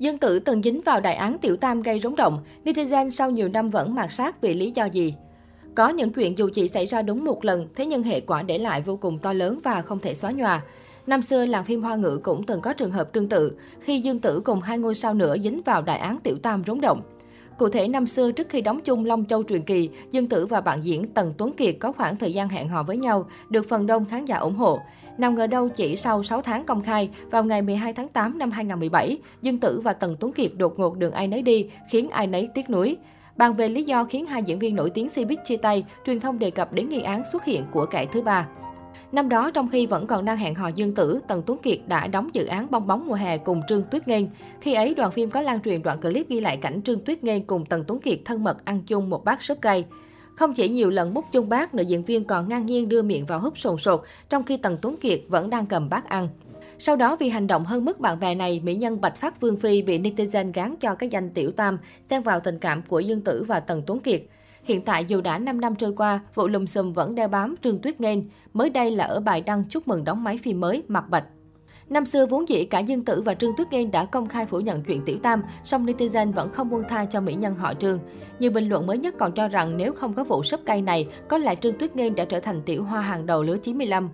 Dương Tử từng dính vào đại án tiểu tam gây rúng động, netizen sau nhiều năm vẫn mạt sát vì lý do gì? Có những chuyện dù chỉ xảy ra đúng một lần, thế nhưng hệ quả để lại vô cùng to lớn và không thể xóa nhòa. Năm xưa, làng phim Hoa ngữ cũng từng có trường hợp tương tự, khi Dương Tử cùng hai ngôi sao nữa dính vào đại án tiểu tam rúng động. Cụ thể, năm xưa trước khi đóng chung Long Châu truyền kỳ, Dương Tử và bạn diễn Tần Tuấn Kiệt có khoảng thời gian hẹn hò với nhau, được phần đông khán giả ủng hộ. Nào ngờ đâu chỉ sau 6 tháng công khai, vào ngày 12 tháng 8 năm 2017, Dương Tử và Tần Tuấn Kiệt đột ngột đường ai nấy đi, khiến ai nấy tiếc nuối. Bàn về lý do khiến hai diễn viên nổi tiếng Cbiz chia tay, truyền thông đề cập đến nghi án xuất hiện của kẻ thứ ba. Năm đó, trong khi vẫn còn đang hẹn hò Dương Tử, Tần Tuấn Kiệt đã đóng dự án Bong bóng mùa hè cùng Trương Tuyết Nghênh. Khi ấy, đoàn phim có lan truyền đoạn clip ghi lại cảnh Trương Tuyết Nghênh cùng Tần Tuấn Kiệt thân mật ăn chung một bát súp cay. Không chỉ nhiều lần múc chung bát, nữ diễn viên còn ngang nhiên đưa miệng vào húp sồn sột, trong khi Tần Tuấn Kiệt vẫn đang cầm bát ăn. Sau đó vì hành động hơn mức bạn bè này, mỹ nhân Bạch Phát Vương Phi bị netizen gán cho cái danh tiểu tam, xen vào tình cảm của Dương Tử và Tần Tuấn Kiệt. Hiện tại dù đã 5 năm trôi qua, vụ lùm xùm vẫn đeo bám Trương Tuyết Nghênh. Mới đây là ở bài đăng chúc mừng đóng máy phim mới Mặt Bạch. Năm xưa vốn dĩ cả Dương Tử và Trương Tuyết Nghênh đã công khai phủ nhận chuyện tiểu tam, song netizen vẫn không buông tha cho mỹ nhân họ Trương. Nhiều bình luận mới nhất còn cho rằng nếu không có vụ sấp cây này, có lẽ Trương Tuyết Nghênh đã trở thành tiểu hoa hàng đầu lứa 95.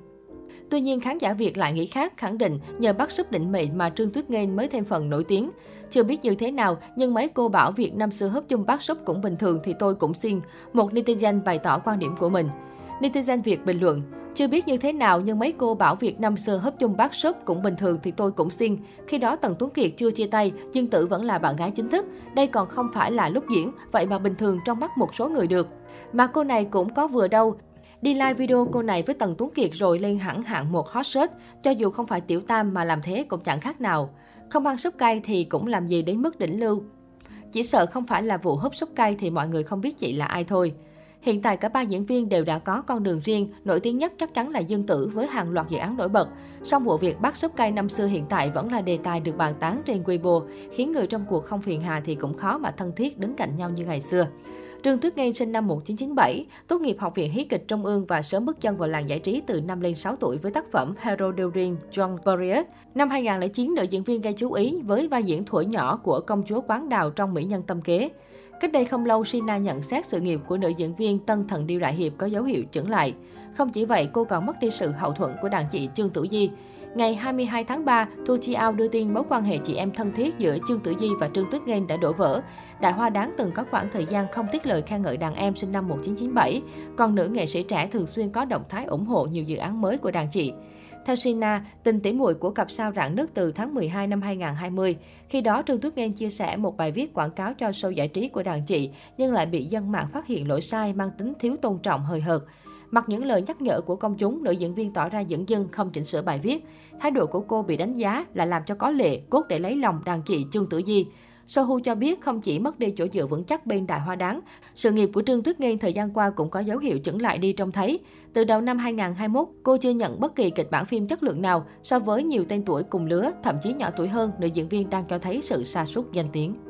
Tuy nhiên, khán giả Việt lại nghĩ khác, khẳng định nhờ bắt súp định mệnh mà Trương Tuyết Nghênh mới thêm phần nổi tiếng. Chưa biết như thế nào, nhưng mấy cô bảo Việt năm xưa hấp chung bát súp cũng bình thường thì tôi cũng xin. Một netizen bày tỏ quan điểm của mình. Netizen Việt bình luận, chưa biết như thế nào nhưng mấy cô bảo Việt năm xưa hấp chung bát súp cũng bình thường thì tôi cũng xin. Khi đó Tần Tuấn Kiệt chưa chia tay, Dương Tử vẫn là bạn gái chính thức. Đây còn không phải là lúc diễn, vậy mà bình thường trong mắt một số người được. Mà cô này cũng có vừa đâu, Đi live video cô này với Tần Tuấn Kiệt rồi lên hẳn hạng một hot search, cho dù không phải tiểu tam mà làm thế cũng chẳng khác nào. Không ăn súp cay thì cũng làm gì đến mức đỉnh lưu. Chỉ sợ không phải là vụ húp súp cay thì mọi người không biết chị là ai thôi. Hiện tại cả ba diễn viên đều đã có con đường riêng, nổi tiếng nhất chắc chắn là Dương Tử với hàng loạt dự án nổi bật. Song vụ việc bắt súp cay năm xưa hiện tại vẫn là đề tài được bàn tán trên Weibo, khiến người trong cuộc không phiền hà thì cũng khó mà thân thiết đứng cạnh nhau như ngày xưa. Trương Tuyết Ngay sinh năm 1997, tốt nghiệp Học viện Hí kịch Trung ương và sớm bước chân vào làng giải trí từ năm lên 6 tuổi với tác phẩm Hero During John Barriot. Năm 2009, nữ diễn viên gây chú ý với vai diễn tuổi nhỏ của công chúa quán đào trong Mỹ Nhân Tâm Kế. Cách đây không lâu, Sina nhận xét sự nghiệp của nữ diễn viên Tân Thần Điêu Đại Hiệp có dấu hiệu chững lại. Không chỉ vậy, cô còn mất đi sự hậu thuẫn của đàn chị Trương Tử Di. Ngày 22 tháng 3, Thu Chi Ao đưa tin mối quan hệ chị em thân thiết giữa Trương Tử Di và Trương Tuyết Nghênh đã đổ vỡ. Đại Hoa Đáng từng có khoảng thời gian không tiết lời khen ngợi đàn em sinh năm 1997, còn nữ nghệ sĩ trẻ thường xuyên có động thái ủng hộ nhiều dự án mới của đàn chị. Theo Sina, tình tỉ muội của cặp sao rạn nứt từ tháng 12 năm 2020. Khi đó, Trương Tuyết Nghiên chia sẻ một bài viết quảng cáo cho show giải trí của đàn chị, nhưng lại bị dân mạng phát hiện lỗi sai mang tính thiếu tôn trọng hời hợt. Mặc những lời nhắc nhở của công chúng, nữ diễn viên tỏ ra dẫn dưng không chỉnh sửa bài viết. Thái độ của cô bị đánh giá là làm cho có lệ, cốt để lấy lòng đàn chị Trương Tử Di. Sohu cho biết không chỉ mất đi chỗ dựa vững chắc bên Đại Hoa Đáng, sự nghiệp của Trương Tuyết Nghiên thời gian qua cũng có dấu hiệu chững lại đi trông thấy. Từ đầu năm 2021, cô chưa nhận bất kỳ kịch bản phim chất lượng nào so với nhiều tên tuổi cùng lứa, thậm chí nhỏ tuổi hơn, nữ diễn viên đang cho thấy sự sa sút danh tiếng.